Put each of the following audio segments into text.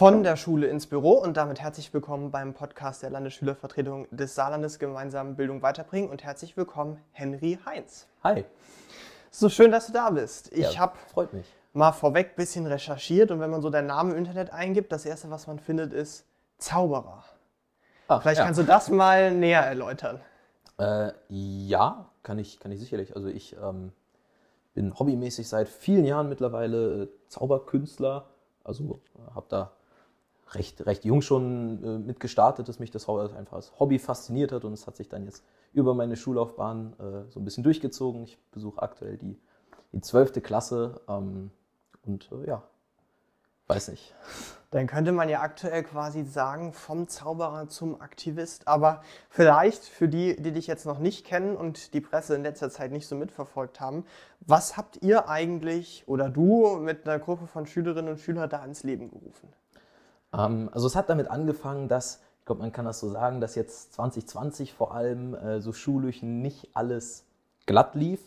von der Schule ins Büro und damit herzlich willkommen beim Podcast der Landesschülervertretung des Saarlandes gemeinsam Bildung weiterbringen und herzlich willkommen Henry Heinz. Hi. So schön, dass du da bist. Ich Ja, habe freut mich. mal vorweg ein bisschen recherchiert und wenn man so deinen Namen im Internet eingibt, das erste, was man findet, ist Zauberer. Ah, Vielleicht ja. kannst du das mal näher erläutern. Äh, ja, kann ich, kann ich sicherlich. Also ich ähm, bin hobbymäßig seit vielen Jahren mittlerweile äh, Zauberkünstler. Also äh, habe da recht, recht jung schon äh, mit gestartet, dass mich das einfach als Hobby fasziniert hat und es hat sich dann jetzt über meine Schullaufbahn äh, so ein bisschen durchgezogen. Ich besuche aktuell die, die 12. Klasse ähm, und äh, ja, weiß nicht. Dann könnte man ja aktuell quasi sagen, vom Zauberer zum Aktivist. Aber vielleicht für die, die dich jetzt noch nicht kennen und die Presse in letzter Zeit nicht so mitverfolgt haben, was habt ihr eigentlich oder du mit einer Gruppe von Schülerinnen und Schülern da ins Leben gerufen? Ähm, also es hat damit angefangen, dass, ich glaube, man kann das so sagen, dass jetzt 2020 vor allem äh, so schulisch nicht alles glatt lief.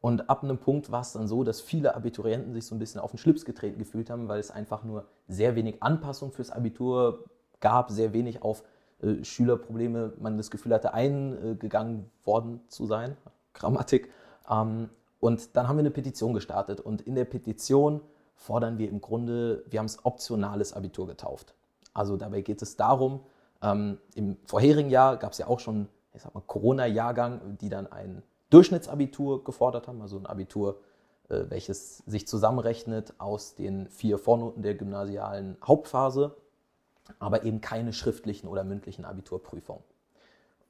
Und ab einem Punkt war es dann so, dass viele Abiturienten sich so ein bisschen auf den Schlips getreten gefühlt haben, weil es einfach nur sehr wenig Anpassung fürs Abitur gab, sehr wenig auf äh, Schülerprobleme, man das Gefühl hatte, eingegangen worden zu sein. Grammatik. Ähm, und dann haben wir eine Petition gestartet. Und in der Petition fordern wir im Grunde, wir haben es optionales Abitur getauft. Also dabei geht es darum, ähm, im vorherigen Jahr gab es ja auch schon, ich sag mal, Corona-Jahrgang, die dann ein Durchschnittsabitur gefordert haben, also ein Abitur, äh, welches sich zusammenrechnet aus den vier Vornoten der gymnasialen Hauptphase, aber eben keine schriftlichen oder mündlichen Abiturprüfungen.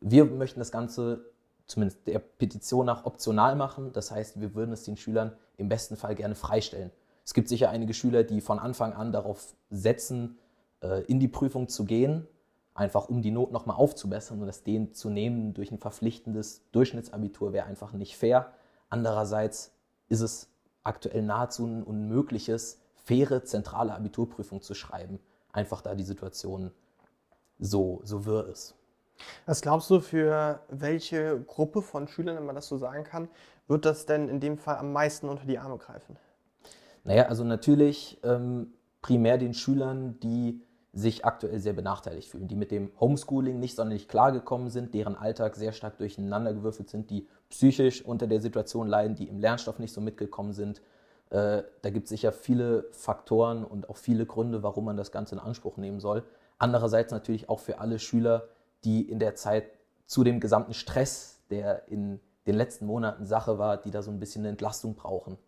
Wir möchten das Ganze zumindest der Petition nach optional machen. Das heißt, wir würden es den Schülern im besten Fall gerne freistellen. Es gibt sicher einige Schüler, die von Anfang an darauf setzen, äh, in die Prüfung zu gehen, einfach um die Not nochmal aufzubessern und das denen zu nehmen durch ein verpflichtendes Durchschnittsabitur wäre einfach nicht fair. Andererseits ist es aktuell nahezu ein unmögliches, faire, zentrale Abiturprüfung zu schreiben, einfach da die Situation so, so wirr ist. Was glaubst du, für welche Gruppe von Schülern, wenn man das so sagen kann, wird das denn in dem Fall am meisten unter die Arme greifen? Naja, also natürlich ähm, primär den Schülern, die sich aktuell sehr benachteiligt fühlen, die mit dem Homeschooling nicht sonderlich klargekommen sind, deren Alltag sehr stark durcheinandergewürfelt sind, die psychisch unter der Situation leiden, die im Lernstoff nicht so mitgekommen sind. Äh, da gibt es sicher viele Faktoren und auch viele Gründe, warum man das Ganze in Anspruch nehmen soll. Andererseits natürlich auch für alle Schüler, die in der Zeit zu dem gesamten Stress, der in den letzten Monaten Sache war, die da so ein bisschen eine Entlastung brauchen.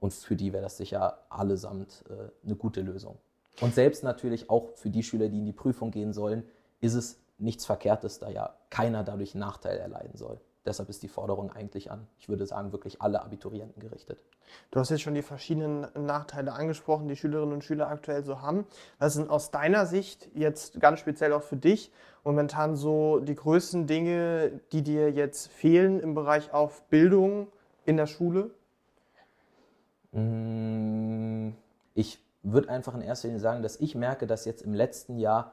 Und für die wäre das sicher allesamt äh, eine gute Lösung. Und selbst natürlich auch für die Schüler, die in die Prüfung gehen sollen, ist es nichts Verkehrtes, da ja keiner dadurch Nachteil erleiden soll. Deshalb ist die Forderung eigentlich an, ich würde sagen, wirklich alle Abiturienten gerichtet. Du hast jetzt schon die verschiedenen Nachteile angesprochen, die Schülerinnen und Schüler aktuell so haben. Was sind aus deiner Sicht jetzt ganz speziell auch für dich momentan so die größten Dinge, die dir jetzt fehlen im Bereich auf Bildung in der Schule? Mm, Ich würde einfach in erster Linie sagen, dass ich merke, dass jetzt im letzten Jahr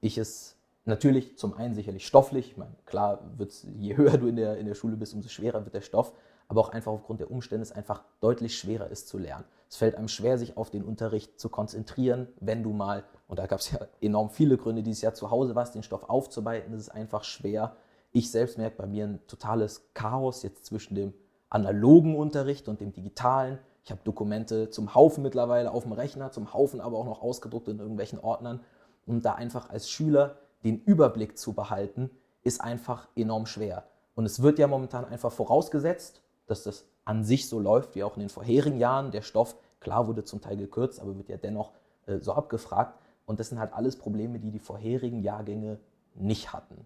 ich es natürlich zum einen sicherlich stofflich, ich meine, klar wird's, je höher du in der, in der Schule bist, umso schwerer wird der Stoff, aber auch einfach aufgrund der Umstände es einfach deutlich schwerer ist zu lernen. Es fällt einem schwer, sich auf den Unterricht zu konzentrieren, wenn du mal, und da gab es ja enorm viele Gründe, dieses Jahr zu Hause warst, den Stoff aufzubereiten, ist einfach schwer. Ich selbst merke bei mir ein totales Chaos jetzt zwischen dem analogen Unterricht und dem digitalen. Ich habe Dokumente zum Haufen mittlerweile auf dem Rechner, zum Haufen aber auch noch ausgedruckt in irgendwelchen Ordnern. Und da einfach als Schüler den Überblick zu behalten, ist einfach enorm schwer. Und es wird ja momentan einfach vorausgesetzt, dass das an sich so läuft wie auch in den vorherigen Jahren. Der Stoff, klar, wurde zum Teil gekürzt, aber wird ja dennoch äh, so abgefragt. Und das sind halt alles Probleme, die die vorherigen Jahrgänge nicht hatten.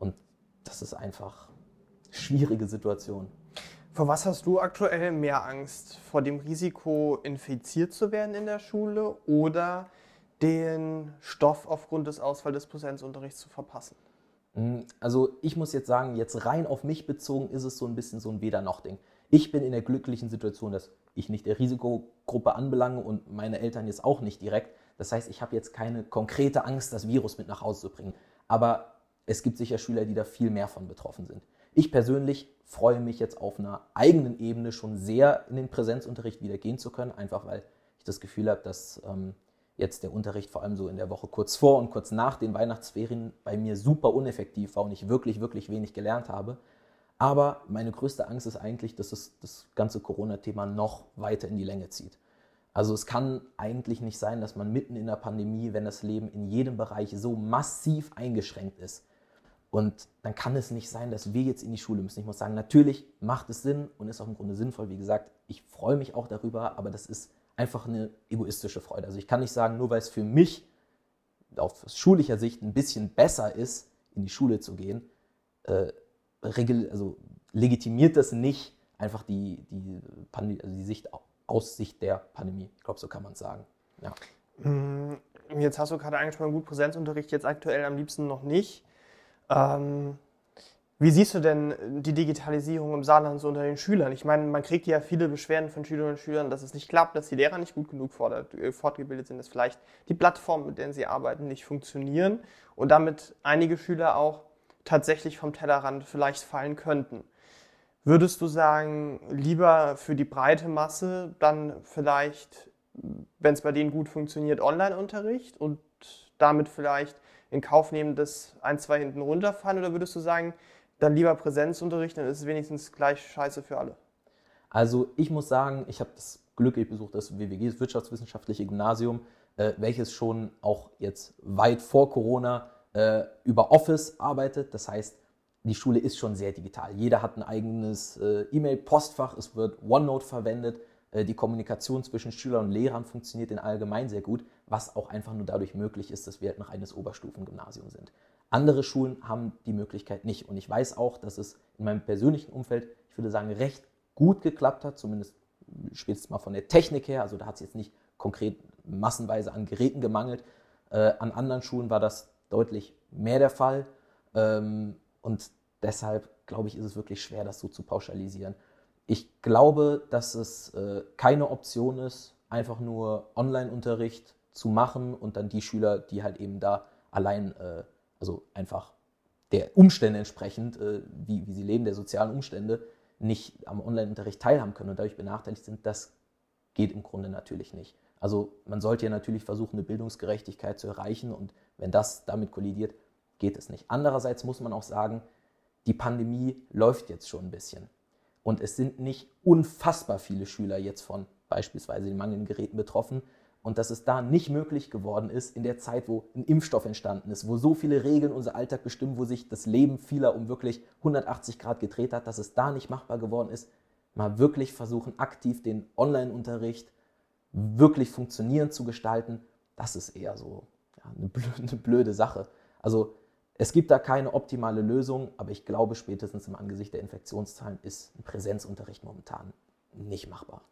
Und das ist einfach eine schwierige Situation. Vor was hast du aktuell mehr Angst? Vor dem Risiko, infiziert zu werden in der Schule oder den Stoff aufgrund des Ausfalls des Präsenzunterrichts zu verpassen? Mm, Also ich muss jetzt sagen, jetzt rein auf mich bezogen ist es so ein bisschen so ein Weder-noch-Ding. Ich bin in der glücklichen Situation, dass ich nicht der Risikogruppe anbelange und meine Eltern jetzt auch nicht direkt. Das heißt, ich habe jetzt keine konkrete Angst, das Virus mit nach Hause zu bringen. Aber es gibt sicher Schüler, die da viel mehr von betroffen sind. Ich persönlich freue mich jetzt auf einer eigenen Ebene schon sehr in den Präsenzunterricht wieder gehen zu können, einfach weil ich das Gefühl habe, dass ähm, jetzt der Unterricht vor allem so in der Woche kurz vor und kurz nach den Weihnachtsferien bei mir super uneffektiv war und ich wirklich, wirklich wenig gelernt habe. Aber meine größte Angst ist eigentlich, dass es das ganze Corona-Thema noch weiter in die Länge zieht. Also es kann eigentlich nicht sein, dass man mitten in der Pandemie, wenn das Leben in jedem Bereich so massiv eingeschränkt ist, und dann kann es nicht sein, dass wir jetzt in die Schule müssen. Ich muss sagen, natürlich macht es Sinn und ist auch im Grunde sinnvoll. Wie gesagt, ich freue mich auch darüber, aber das ist einfach eine egoistische Freude. Also ich kann nicht sagen, nur weil es für mich aus schulischer Sicht ein bisschen besser ist, in die Schule zu gehen, äh, also legitimiert das nicht einfach die, die, Pandemie, also die Sicht, Aussicht der Pandemie. Ich glaube, so kann man es sagen. Ja. Mm, jetzt hast du gerade angesprochen, gut, Präsenzunterricht jetzt aktuell am liebsten noch nicht. Ähm, wie siehst du denn die Digitalisierung im Saarland so unter den Schülern? Ich meine, man kriegt ja viele Beschwerden von Schülerinnen und Schülern, dass es nicht klappt, dass die Lehrer nicht gut genug äh, fortgebildet sind, dass vielleicht die Plattformen, mit denen sie arbeiten, nicht funktionieren und damit einige Schüler auch tatsächlich vom Tellerrand vielleicht fallen könnten. Würdest du sagen, lieber für die breite Masse dann vielleicht, wenn es bei denen gut funktioniert, Online-Unterricht und damit vielleicht in Kauf nehmen, dass ein, zwei hinten runterfallen? Oder würdest du sagen, dann lieber Präsenzunterricht, dann ist es wenigstens gleich scheiße für alle? Also ich muss sagen, ich habe das Glück, ich besuche das WWG, das Wirtschaftswissenschaftliche Gymnasium, äh, welches schon auch jetzt weit vor Corona äh, über Office arbeitet. Das heißt, die Schule ist schon sehr digital. Jeder hat ein eigenes äh, E-Mail-Postfach, es wird OneNote verwendet. Äh, die Kommunikation zwischen Schülern und Lehrern funktioniert in allgemein sehr gut, was auch einfach nur dadurch möglich ist, dass wir halt ein reines Oberstufengymnasium sind. Andere Schulen haben die Möglichkeit nicht. Und ich weiß auch, dass es in meinem persönlichen Umfeld, ich würde sagen, recht gut geklappt hat, zumindest spätestens mal von der Technik her. Also da hat es jetzt nicht konkret massenweise an Geräten gemangelt. Äh, an anderen Schulen war das deutlich mehr der Fall. Ähm, und deshalb, glaube ich, ist es wirklich schwer, das so zu pauschalisieren. Ich glaube, dass es äh, keine Option ist, einfach nur Online-Unterricht zu machen und dann die Schüler, die halt eben da allein, äh, also einfach der Umstände entsprechend, äh, wie, wie sie leben, der sozialen Umstände, nicht am Online-Unterricht teilhaben können und dadurch benachteiligt sind, das geht im Grunde natürlich nicht. Also man sollte ja natürlich versuchen, eine Bildungsgerechtigkeit zu erreichen und wenn das damit kollidiert, geht es nicht. Andererseits muss man auch sagen, die Pandemie läuft jetzt schon ein bisschen. Und es sind nicht unfassbar viele Schüler jetzt von beispielsweise den mangelnden Geräten betroffen. Und dass es da nicht möglich geworden ist, in der Zeit, wo ein Impfstoff entstanden ist, wo so viele Regeln unser Alltag bestimmen, wo sich das Leben vieler um wirklich 180 Grad gedreht hat, dass es da nicht machbar geworden ist, mal wirklich versuchen, aktiv den Online-Unterricht wirklich funktionierend zu gestalten, das ist eher so ja, eine, blöde, eine blöde Sache. Also es gibt da keine optimale Lösung, aber ich glaube, spätestens im Angesicht der Infektionszahlen ist ein Präsenzunterricht momentan nicht machbar.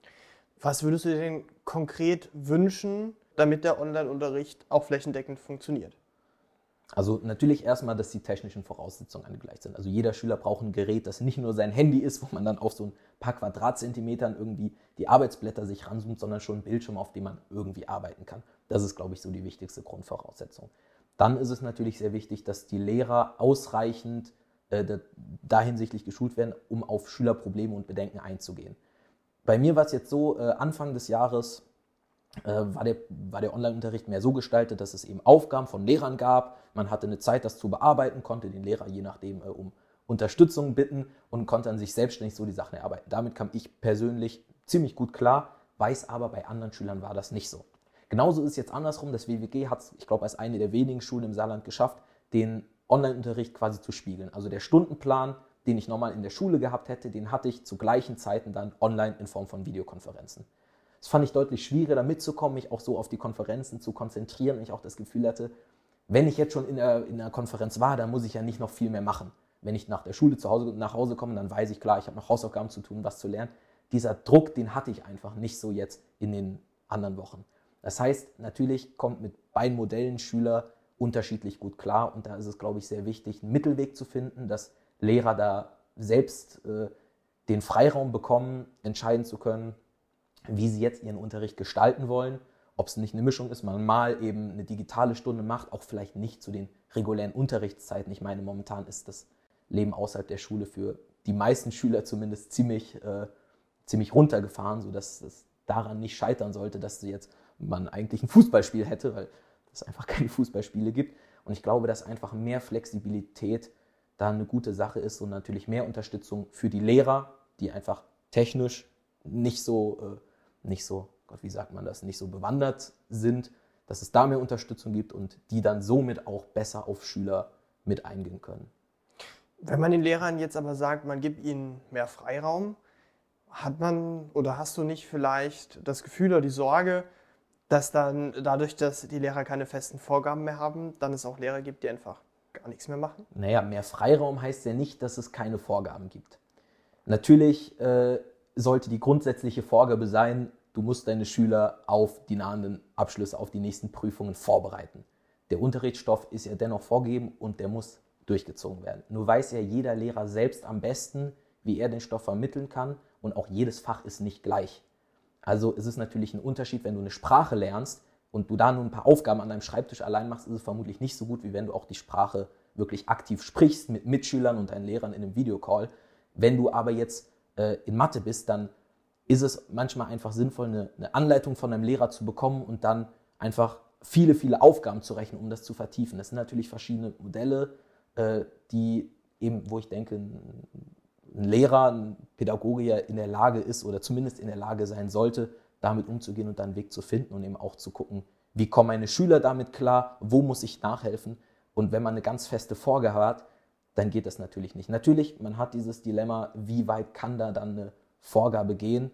Was würdest du dir denn konkret wünschen, damit der Online-Unterricht auch flächendeckend funktioniert? Also natürlich erstmal, dass die technischen Voraussetzungen angegleicht sind. Also jeder Schüler braucht ein Gerät, das nicht nur sein Handy ist, wo man dann auf so ein paar Quadratzentimetern irgendwie die Arbeitsblätter sich ranzoomt, sondern schon ein Bildschirm, auf dem man irgendwie arbeiten kann. Das ist, glaube ich, so die wichtigste Grundvoraussetzung. Dann ist es natürlich sehr wichtig, dass die Lehrer ausreichend äh, dahinsichtlich geschult werden, um auf Schülerprobleme und Bedenken einzugehen. Bei mir war es jetzt so, äh, Anfang des Jahres äh, war der, war der Online-Unterricht mehr so gestaltet, dass es eben Aufgaben von Lehrern gab. Man hatte eine Zeit, das zu bearbeiten, konnte den Lehrer je nachdem äh, um Unterstützung bitten und konnte an sich selbstständig so die Sachen erarbeiten. Damit kam ich persönlich ziemlich gut klar, weiß aber, bei anderen Schülern war das nicht so. Genauso ist es jetzt andersrum. Das WWG hat es, ich glaube, als eine der wenigen Schulen im Saarland geschafft, den Online-Unterricht quasi zu spiegeln. Also der Stundenplan, den ich normal in der Schule gehabt hätte, den hatte ich zu gleichen Zeiten dann online in Form von Videokonferenzen. Das fand ich deutlich schwieriger, da mitzukommen, mich auch so auf die Konferenzen zu konzentrieren und ich auch das Gefühl hatte, wenn ich jetzt schon in der, in der Konferenz war, dann muss ich ja nicht noch viel mehr machen. Wenn ich nach der Schule zu Hause, nach Hause komme, dann weiß ich klar, ich habe noch Hausaufgaben zu tun, was zu lernen. Dieser Druck, den hatte ich einfach nicht so jetzt in den anderen Wochen. Das heißt, natürlich kommt mit beiden Modellen Schüler unterschiedlich gut klar und da ist es, glaube ich, sehr wichtig, einen Mittelweg zu finden, dass Lehrer da selbst äh, den Freiraum bekommen, entscheiden zu können, wie sie jetzt ihren Unterricht gestalten wollen. Ob es nicht eine Mischung ist, man mal eben eine digitale Stunde macht, auch vielleicht nicht zu den regulären Unterrichtszeiten. Ich meine, momentan ist das Leben außerhalb der Schule für die meisten Schüler zumindest ziemlich, äh, ziemlich runtergefahren, sodass es daran nicht scheitern sollte, dass sie jetzt man eigentlich ein Fußballspiel hätte, weil es einfach keine Fußballspiele gibt. Und ich glaube, dass einfach mehr Flexibilität da eine gute Sache ist und natürlich mehr Unterstützung für die Lehrer, die einfach technisch nicht so, äh, nicht so, Gott, wie sagt man das, nicht so bewandert sind, dass es da mehr Unterstützung gibt und die dann somit auch besser auf Schüler mit eingehen können. Wenn man den Lehrern jetzt aber sagt, man gibt ihnen mehr Freiraum, hat man oder hast du nicht vielleicht das Gefühl oder die Sorge, dass dann dadurch, dass die Lehrer keine festen Vorgaben mehr haben, dann es auch Lehrer gibt, die einfach gar nichts mehr machen? Naja, mehr Freiraum heißt ja nicht, dass es keine Vorgaben gibt. Natürlich äh, sollte die grundsätzliche Vorgabe sein, du musst deine Schüler auf die nahenden Abschlüsse, auf die nächsten Prüfungen vorbereiten. Der Unterrichtsstoff ist ja dennoch vorgegeben und der muss durchgezogen werden. Nur weiß ja jeder Lehrer selbst am besten, wie er den Stoff vermitteln kann und auch jedes Fach ist nicht gleich. Also es ist natürlich ein Unterschied, wenn du eine Sprache lernst und du da nur ein paar Aufgaben an deinem Schreibtisch allein machst, ist es vermutlich nicht so gut, wie wenn du auch die Sprache wirklich aktiv sprichst mit Mitschülern und deinen Lehrern in einem Videocall. Wenn du aber jetzt äh, in Mathe bist, dann ist es manchmal einfach sinnvoll, eine, eine Anleitung von einem Lehrer zu bekommen und dann einfach viele, viele Aufgaben zu rechnen, um das zu vertiefen. Das sind natürlich verschiedene Modelle, äh, die eben, wo ich denke, ein, ein Lehrer, ein Pädagoge in der Lage ist oder zumindest in der Lage sein sollte, damit umzugehen und dann einen Weg zu finden und eben auch zu gucken, wie kommen meine Schüler damit klar, wo muss ich nachhelfen. Und wenn man eine ganz feste Vorgabe hat, dann geht das natürlich nicht. Natürlich, man hat dieses Dilemma, wie weit kann da dann eine Vorgabe gehen.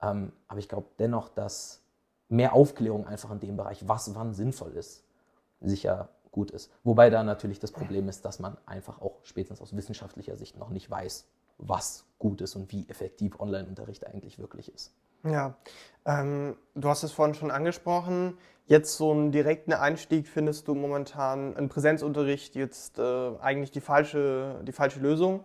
Ähm, aber ich glaube dennoch, dass mehr Aufklärung einfach in dem Bereich, was wann sinnvoll ist, sicher gut ist. Wobei da natürlich das Problem ist, dass man einfach auch spätestens aus wissenschaftlicher Sicht noch nicht weiß, was gut ist und wie effektiv Online-Unterricht eigentlich wirklich ist. Ja, ähm, du hast es vorhin schon angesprochen. Jetzt so einen direkten Einstieg findest du momentan in Präsenzunterricht jetzt äh, eigentlich die falsche, die falsche Lösung.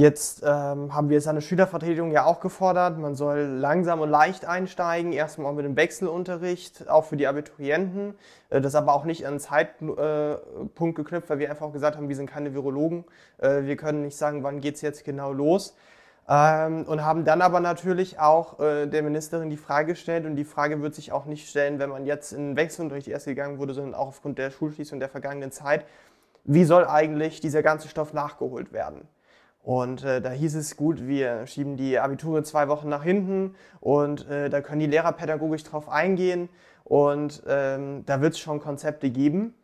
Jetzt ähm, haben wir es an Schülervertretung ja auch gefordert, man soll langsam und leicht einsteigen, erstmal mit dem Wechselunterricht, auch für die Abiturienten. Äh, das aber auch nicht an einen Zeitpunkt äh, geknüpft, weil wir einfach auch gesagt haben, wir sind keine Virologen. Äh, wir können nicht sagen, wann geht es jetzt genau los. Ähm, und haben dann aber natürlich auch äh, der Ministerin die Frage gestellt, und die Frage wird sich auch nicht stellen, wenn man jetzt in den Wechselunterricht erst gegangen wurde, sondern auch aufgrund der Schulschließung der vergangenen Zeit, wie soll eigentlich dieser ganze Stoff nachgeholt werden? Und äh, da hieß es, gut, wir schieben die Abiture zwei Wochen nach hinten und äh, da können die Lehrer pädagogisch drauf eingehen und ähm, da wird es schon Konzepte geben.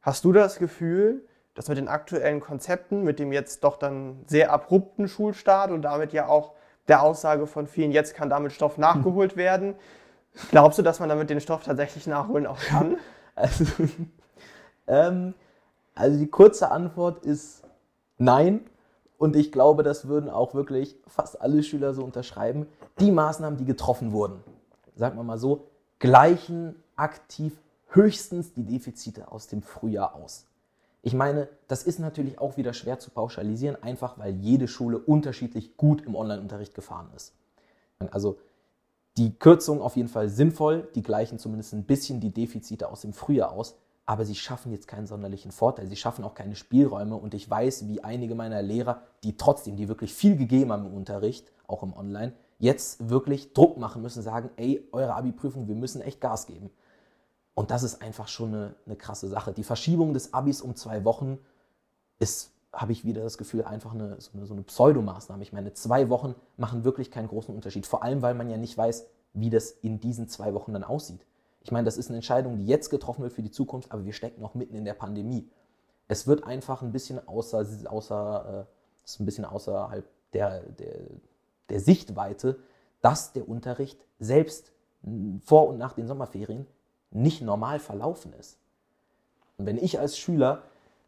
Hast du das Gefühl, dass mit den aktuellen Konzepten, mit dem jetzt doch dann sehr abrupten Schulstart und damit ja auch der Aussage von vielen, jetzt kann damit Stoff nachgeholt werden, glaubst du, dass man damit den Stoff tatsächlich nachholen auch kann? Also, ähm, also die kurze Antwort ist nein. Und ich glaube, das würden auch wirklich fast alle Schüler so unterschreiben. Die Maßnahmen, die getroffen wurden, sagen wir mal so, gleichen aktiv höchstens die Defizite aus dem Frühjahr aus. Ich meine, das ist natürlich auch wieder schwer zu pauschalisieren, einfach weil jede Schule unterschiedlich gut im Online-Unterricht gefahren ist. Also die Kürzungen auf jeden Fall sinnvoll, die gleichen zumindest ein bisschen die Defizite aus dem Frühjahr aus aber sie schaffen jetzt keinen sonderlichen Vorteil. Sie schaffen auch keine Spielräume und ich weiß, wie einige meiner Lehrer, die trotzdem, die wirklich viel gegeben haben im Unterricht, auch im Online, jetzt wirklich Druck machen müssen, sagen, ey, eure Abi-Prüfung, wir müssen echt Gas geben. Und das ist einfach schon eine, eine krasse Sache. Die Verschiebung des Abis um zwei Wochen ist, habe ich wieder das Gefühl, einfach eine, so eine, so eine Pseudomaßnahme. Ich meine, zwei Wochen machen wirklich keinen großen Unterschied. Vor allem, weil man ja nicht weiß, wie das in diesen zwei Wochen dann aussieht. Ich meine, das ist eine Entscheidung, die jetzt getroffen wird für die Zukunft, aber wir stecken noch mitten in der Pandemie. Es wird einfach ein bisschen außer, außer äh, ist ein bisschen außerhalb der, der, der Sichtweite, dass der Unterricht selbst vor und nach den Sommerferien nicht normal verlaufen ist. Und wenn ich als Schüler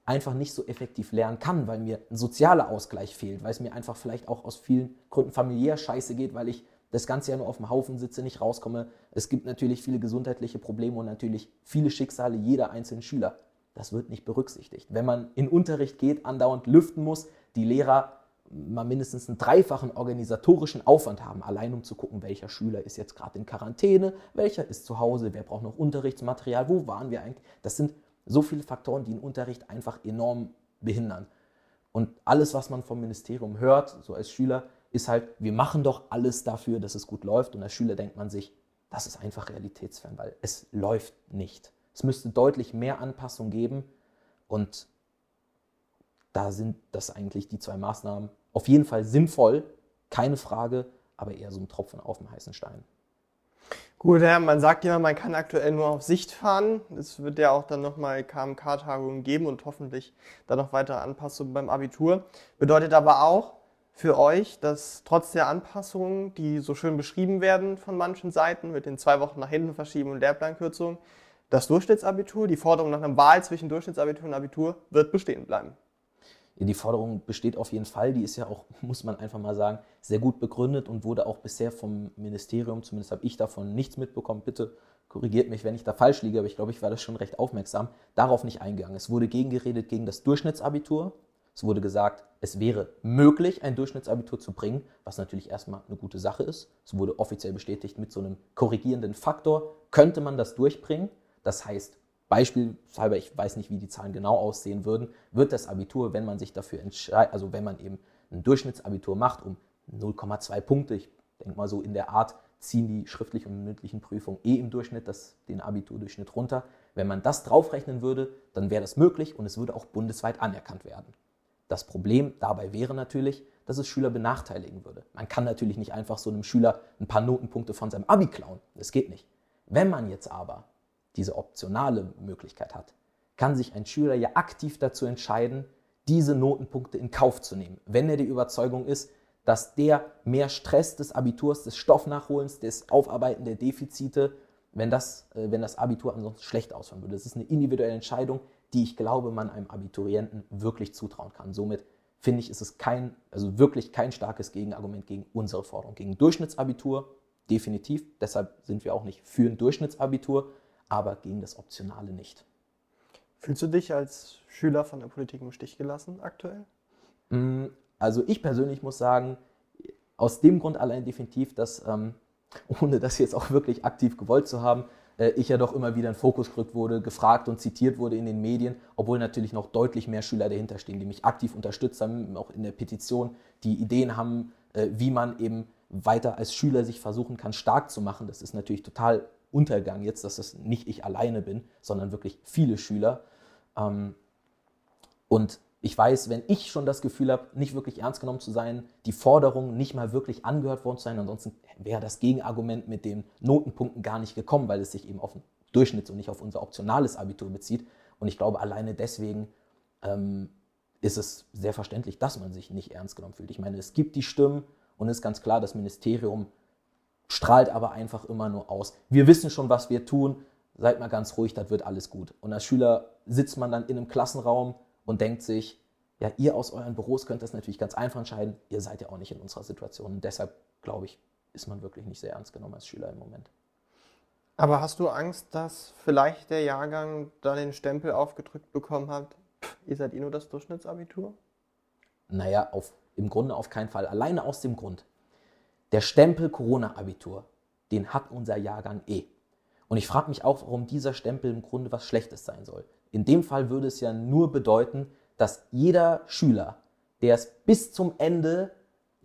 einfach nicht so effektiv lernen kann, weil mir ein sozialer Ausgleich fehlt, weil es mir einfach vielleicht auch aus vielen Gründen familiär scheiße geht, weil ich das ganze Jahr nur auf dem Haufen sitze, nicht rauskomme. Es gibt natürlich viele gesundheitliche Probleme und natürlich viele Schicksale jeder einzelnen Schüler. Das wird nicht berücksichtigt. Wenn man in Unterricht geht, andauernd lüften muss, die Lehrer mal mindestens einen dreifachen organisatorischen Aufwand haben, allein um zu gucken, welcher Schüler ist jetzt gerade in Quarantäne, welcher ist zu Hause, wer braucht noch Unterrichtsmaterial, wo waren wir eigentlich. Das sind so viele Faktoren, die den Unterricht einfach enorm behindern. Und alles, was man vom Ministerium hört, so als Schüler, ist halt, wir machen doch alles dafür, dass es gut läuft. Und als Schüler denkt man sich, das ist einfach realitätsfern, weil es läuft nicht. Es müsste deutlich mehr Anpassung geben und da sind das eigentlich die zwei Maßnahmen auf jeden Fall sinnvoll, keine Frage, aber eher so ein Tropfen auf dem heißen Stein. Gut, ja, man sagt ja, man kann aktuell nur auf Sicht fahren. Es wird ja auch dann nochmal KMK-Tagungen geben und hoffentlich dann noch weitere Anpassungen beim Abitur. Bedeutet aber auch für euch, dass trotz der Anpassungen, die so schön beschrieben werden von manchen Seiten, mit den zwei Wochen nach hinten verschieben und Lehrplankürzungen, das Durchschnittsabitur, die Forderung nach einer Wahl zwischen Durchschnittsabitur und Abitur wird bestehen bleiben. Die Forderung besteht auf jeden Fall. Die ist ja auch, muss man einfach mal sagen, sehr gut begründet und wurde auch bisher vom Ministerium, zumindest habe ich davon nichts mitbekommen. Bitte korrigiert mich, wenn ich da falsch liege, aber ich glaube, ich war da schon recht aufmerksam, darauf nicht eingegangen. Es wurde gegengeredet gegen das Durchschnittsabitur. Es wurde gesagt, es wäre möglich, ein Durchschnittsabitur zu bringen, was natürlich erstmal eine gute Sache ist. Es wurde offiziell bestätigt, mit so einem korrigierenden Faktor könnte man das durchbringen. Das heißt, Beispielshalber, ich weiß nicht, wie die Zahlen genau aussehen würden, wird das Abitur, wenn man sich dafür entscheidet, also wenn man eben ein Durchschnittsabitur macht, um 0,2 Punkte, ich denke mal so in der Art, ziehen die schriftlichen und mündlichen Prüfungen eh im Durchschnitt das, den Abiturdurchschnitt runter. Wenn man das draufrechnen würde, dann wäre das möglich und es würde auch bundesweit anerkannt werden. Das Problem dabei wäre natürlich, dass es Schüler benachteiligen würde. Man kann natürlich nicht einfach so einem Schüler ein paar Notenpunkte von seinem Abi klauen. Das geht nicht. Wenn man jetzt aber diese optionale Möglichkeit hat, kann sich ein Schüler ja aktiv dazu entscheiden, diese Notenpunkte in Kauf zu nehmen, wenn er die Überzeugung ist, dass der mehr Stress des Abiturs, des Stoffnachholens, des Aufarbeiten der Defizite, wenn das, äh, wenn das Abitur ansonsten schlecht ausfallen würde. Das ist eine individuelle Entscheidung, die ich glaube, man einem Abiturienten wirklich zutrauen kann. Somit finde ich, ist es kein, also wirklich kein starkes Gegenargument gegen unsere Forderung. Gegen Durchschnittsabitur definitiv. Deshalb sind wir auch nicht für ein Durchschnittsabitur, aber gegen das Optionale nicht. Fühlst du dich als Schüler von der Politik im Stich gelassen aktuell? Mm, also ich persönlich muss sagen, aus dem Grund allein definitiv, dass, ähm, ohne das jetzt auch wirklich aktiv gewollt zu haben, ich ja doch immer wieder in Fokus gerückt wurde, gefragt und zitiert wurde in den Medien, obwohl natürlich noch deutlich mehr Schüler dahinter stehen, die mich aktiv unterstützt haben, auch in der Petition, die Ideen haben, äh, wie man eben weiter als Schüler sich versuchen kann, stark zu machen. Das ist natürlich total Untergang jetzt, dass das nicht ich alleine bin, sondern wirklich viele Schüler. Ähm, und ich weiß, wenn ich schon das Gefühl habe, nicht wirklich ernst genommen zu sein, die Forderung nicht mal wirklich angehört worden zu sein, ansonsten wäre das Gegenargument mit den Notenpunkten gar nicht gekommen, weil es sich eben auf den Durchschnitt und nicht auf unser optionales Abitur bezieht. Und ich glaube, alleine deswegen ähm, ist es sehr verständlich, dass man sich nicht ernst genommen fühlt. Ich meine, es gibt die Stimmen und es ist ganz klar, das Ministerium strahlt aber einfach immer nur aus. Wir wissen schon, was wir tun, seid mal ganz ruhig, das wird alles gut. Und als Schüler sitzt man dann in einem Klassenraum und denkt sich, ja, ihr aus euren Büros könnt das natürlich ganz einfach entscheiden, ihr seid ja auch nicht in unserer Situation. Und deshalb, glaube ich, ist man wirklich nicht sehr ernst genommen als Schüler im Moment. Aber hast du Angst, dass vielleicht der Jahrgang da den Stempel aufgedrückt bekommen hat, ihr seid eh nur das Durchschnittsabitur? Naja, auf, im Grunde auf keinen Fall. Alleine aus dem Grund, der Stempel Corona-Abitur, den hat unser Jahrgang eh. Und ich frage mich auch, warum dieser Stempel im Grunde was Schlechtes sein soll. In dem Fall würde es ja nur bedeuten, dass jeder Schüler, der es bis zum Ende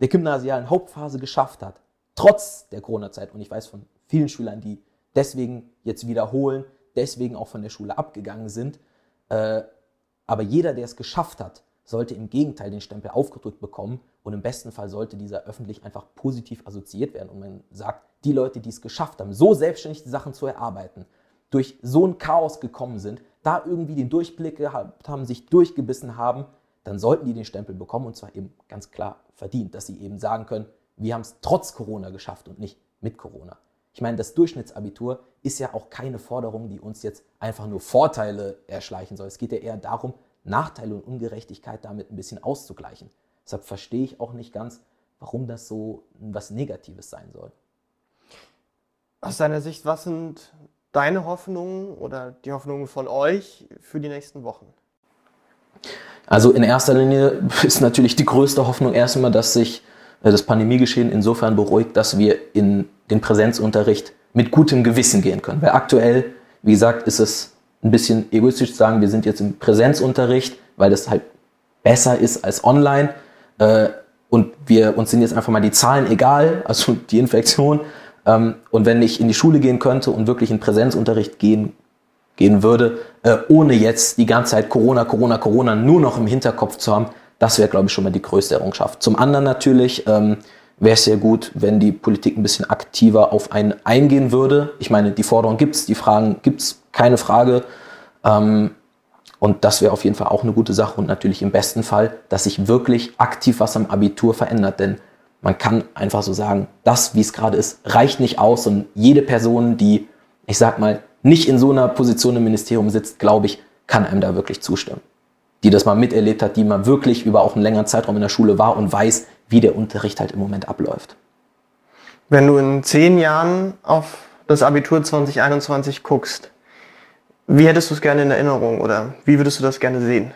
der gymnasialen Hauptphase geschafft hat, trotz der Corona-Zeit, und ich weiß von vielen Schülern, die deswegen jetzt wiederholen, deswegen auch von der Schule abgegangen sind, äh, aber jeder, der es geschafft hat, sollte im Gegenteil den Stempel aufgedrückt bekommen. Und im besten Fall sollte dieser öffentlich einfach positiv assoziiert werden. Und man sagt, die Leute, die es geschafft haben, so selbstständig die Sachen zu erarbeiten, durch so ein Chaos gekommen sind, da irgendwie den Durchblick gehabt haben, sich durchgebissen haben, dann sollten die den Stempel bekommen und zwar eben ganz klar verdient, dass sie eben sagen können, wir haben es trotz Corona geschafft und nicht mit Corona. Ich meine, das Durchschnittsabitur ist ja auch keine Forderung, die uns jetzt einfach nur Vorteile erschleichen soll. Es geht ja eher darum, Nachteile und Ungerechtigkeit damit ein bisschen auszugleichen. Deshalb verstehe ich auch nicht ganz, warum das so was Negatives sein soll. Aus deiner Sicht, was sind deine Hoffnungen oder die Hoffnungen von euch für die nächsten Wochen? Also in erster Linie ist natürlich die größte Hoffnung erstmal, dass sich das Pandemiegeschehen insofern beruhigt, dass wir in den Präsenzunterricht mit gutem Gewissen gehen können. Weil aktuell, wie gesagt, ist es ein bisschen egoistisch zu sagen, wir sind jetzt im Präsenzunterricht, weil das halt besser ist als online. Äh, und wir uns sind jetzt einfach mal die Zahlen egal, also die Infektion. Ähm, und wenn ich in die Schule gehen könnte und wirklich in Präsenzunterricht gehen, gehen würde, äh, ohne jetzt die ganze Zeit Corona, Corona, Corona nur noch im Hinterkopf zu haben, das wäre, glaube ich, schon mal die größte Errungenschaft. Zum anderen natürlich ähm, wäre es sehr gut, wenn die Politik ein bisschen aktiver auf einen eingehen würde. Ich meine, die Forderung gibt es, die Fragen gibt es, keine Frage. Ähm, und das wäre auf jeden Fall auch eine gute Sache und natürlich im besten Fall, dass sich wirklich aktiv was am Abitur verändert. Denn man kann einfach so sagen, das, wie es gerade ist, reicht nicht aus. Und jede Person, die, ich sag mal, nicht in so einer Position im Ministerium sitzt, glaube ich, kann einem da wirklich zustimmen. Die das mal miterlebt hat, die mal wirklich über auch einen längeren Zeitraum in der Schule war und weiß, wie der Unterricht halt im Moment abläuft. Wenn du in zehn Jahren auf das Abitur 2021 guckst, wie hättest du es gerne in Erinnerung oder wie würdest du das gerne sehen?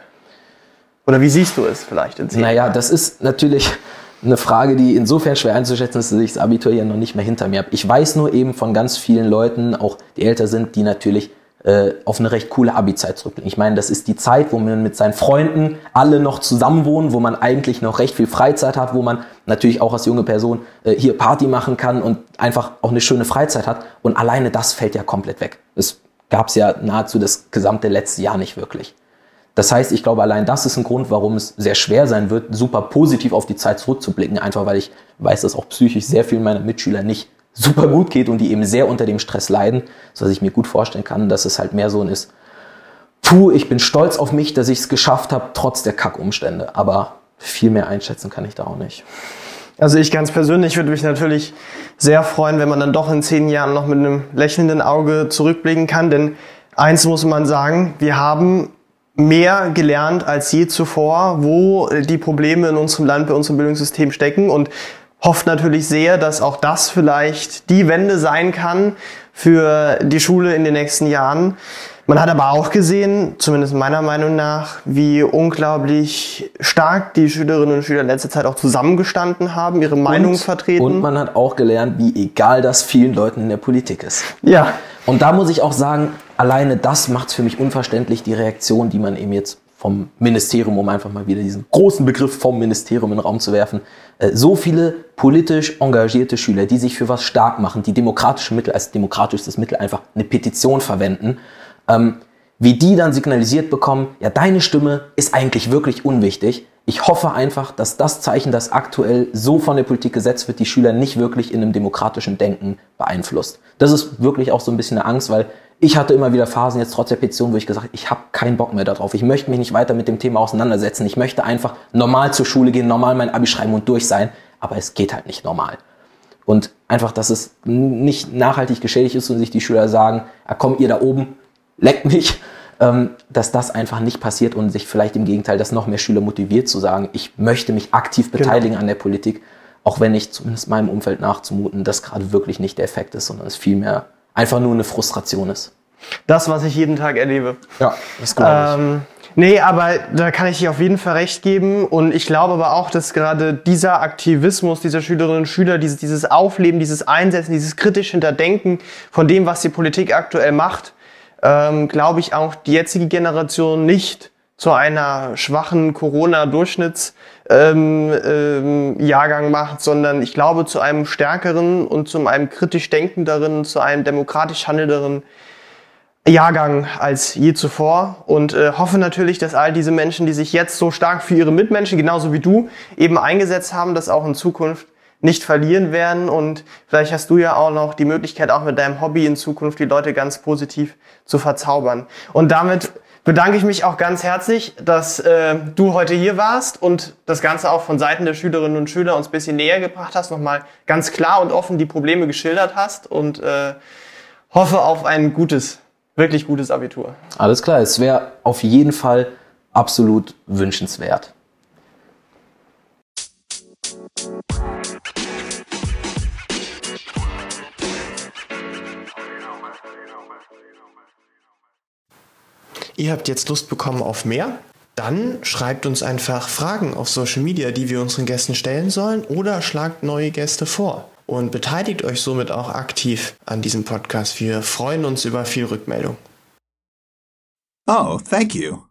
Oder wie siehst du es vielleicht in zehn Naja, Jahren? das ist natürlich eine Frage, die insofern schwer einzuschätzen ist, dass ich das Abitur ja noch nicht mehr hinter mir habe. Ich weiß nur eben von ganz vielen Leuten, auch die älter sind, die natürlich äh, auf eine recht coole Abi-Zeit zurückblicken. Ich meine, das ist die Zeit, wo man mit seinen Freunden alle noch zusammenwohnen, wo man eigentlich noch recht viel Freizeit hat, wo man natürlich auch als junge Person äh, hier Party machen kann und einfach auch eine schöne Freizeit hat. Und alleine das fällt ja komplett weg. Es gab es ja nahezu das gesamte letzte Jahr nicht wirklich. Das heißt, ich glaube, allein das ist ein Grund, warum es sehr schwer sein wird, super positiv auf die Zeit zurückzublicken. Einfach weil ich weiß, dass auch psychisch sehr vielen meiner Mitschüler nicht super gut geht und die eben sehr unter dem Stress leiden, sodass ich mir gut vorstellen kann, dass es halt mehr so ein ist, puh, ich bin stolz auf mich, dass ich es geschafft habe, trotz der Kackumstände. Aber viel mehr einschätzen kann ich da auch nicht. Also ich ganz persönlich würde mich natürlich sehr freuen, wenn man dann doch in zehn Jahren noch mit einem lächelnden Auge zurückblicken kann. Denn eins muss man sagen, wir haben mehr gelernt als je zuvor, wo die Probleme in unserem Land, bei unserem Bildungssystem stecken und hofft natürlich sehr, dass auch das vielleicht die Wende sein kann für die Schule in den nächsten Jahren. Man hat aber auch gesehen, zumindest meiner Meinung nach, wie unglaublich stark die Schülerinnen und Schüler in letzter Zeit auch zusammengestanden haben, ihre Meinung und, vertreten. Und man hat auch gelernt, wie egal das vielen Leuten in der Politik ist. Ja. Und da muss ich auch sagen, alleine das macht es für mich unverständlich, die Reaktion, die man eben jetzt vom Ministerium, um einfach mal wieder diesen großen Begriff vom Ministerium in den Raum zu werfen, äh, so viele politisch engagierte Schüler, die sich für was stark machen, die demokratische Mittel als demokratisches Mittel einfach eine Petition verwenden ähm, wie die dann signalisiert bekommen, ja, deine Stimme ist eigentlich wirklich unwichtig. Ich hoffe einfach, dass das Zeichen, das aktuell so von der Politik gesetzt wird, die Schüler nicht wirklich in einem demokratischen Denken beeinflusst. Das ist wirklich auch so ein bisschen eine Angst, weil ich hatte immer wieder Phasen jetzt trotz der Petition, wo ich gesagt habe, ich habe keinen Bock mehr darauf. Ich möchte mich nicht weiter mit dem Thema auseinandersetzen. Ich möchte einfach normal zur Schule gehen, normal mein Abi schreiben und durch sein. Aber es geht halt nicht normal. Und einfach, dass es nicht nachhaltig geschädigt ist und sich die Schüler sagen, ah, komm ihr da oben, leck mich, ähm, dass das einfach nicht passiert und sich vielleicht im Gegenteil, dass noch mehr Schüler motiviert zu sagen, ich möchte mich aktiv genau. beteiligen genau. an der Politik, auch wenn ich zumindest meinem Umfeld nachzumuten, das gerade wirklich nicht der Effekt ist, sondern es vielmehr einfach nur eine Frustration ist. Das, was ich jeden Tag erlebe. Ja, das glaube ich. Ähm, nee, aber da kann ich dir auf jeden Fall recht geben. Und ich glaube aber auch, dass gerade dieser Aktivismus dieser Schülerinnen und Schüler, dieses, dieses Aufleben, dieses Einsetzen, dieses kritisch Hinterdenken von dem, was die Politik aktuell macht, ähm, glaube ich, auch die jetzige Generation nicht zu einer schwachen Corona-Durchschnittsjahrgang ähm, ähm, macht, sondern ich glaube zu einem stärkeren und zu einem kritisch denkenderen, zu einem demokratisch handelnderen Jahrgang als je zuvor und äh, hoffe natürlich, dass all diese Menschen, die sich jetzt so stark für ihre Mitmenschen, genauso wie du, eben eingesetzt haben, das auch in Zukunft nicht verlieren werden. Und vielleicht hast du ja auch noch die Möglichkeit, auch mit deinem Hobby in Zukunft die Leute ganz positiv zu verzaubern. Und damit bedanke ich mich auch ganz herzlich, dass äh, du heute hier warst und das Ganze auch von Seiten der Schülerinnen und Schüler uns ein bisschen näher gebracht hast, nochmal ganz klar und offen die Probleme geschildert hast und äh, hoffe auf ein gutes, wirklich gutes Abitur. Alles klar, es wäre auf jeden Fall absolut wünschenswert. Ihr habt jetzt Lust bekommen auf mehr? Dann schreibt uns einfach Fragen auf Social Media, die wir unseren Gästen stellen sollen oder schlagt neue Gäste vor und beteiligt euch somit auch aktiv an diesem Podcast. Wir freuen uns über viel Rückmeldung. Oh, thank you.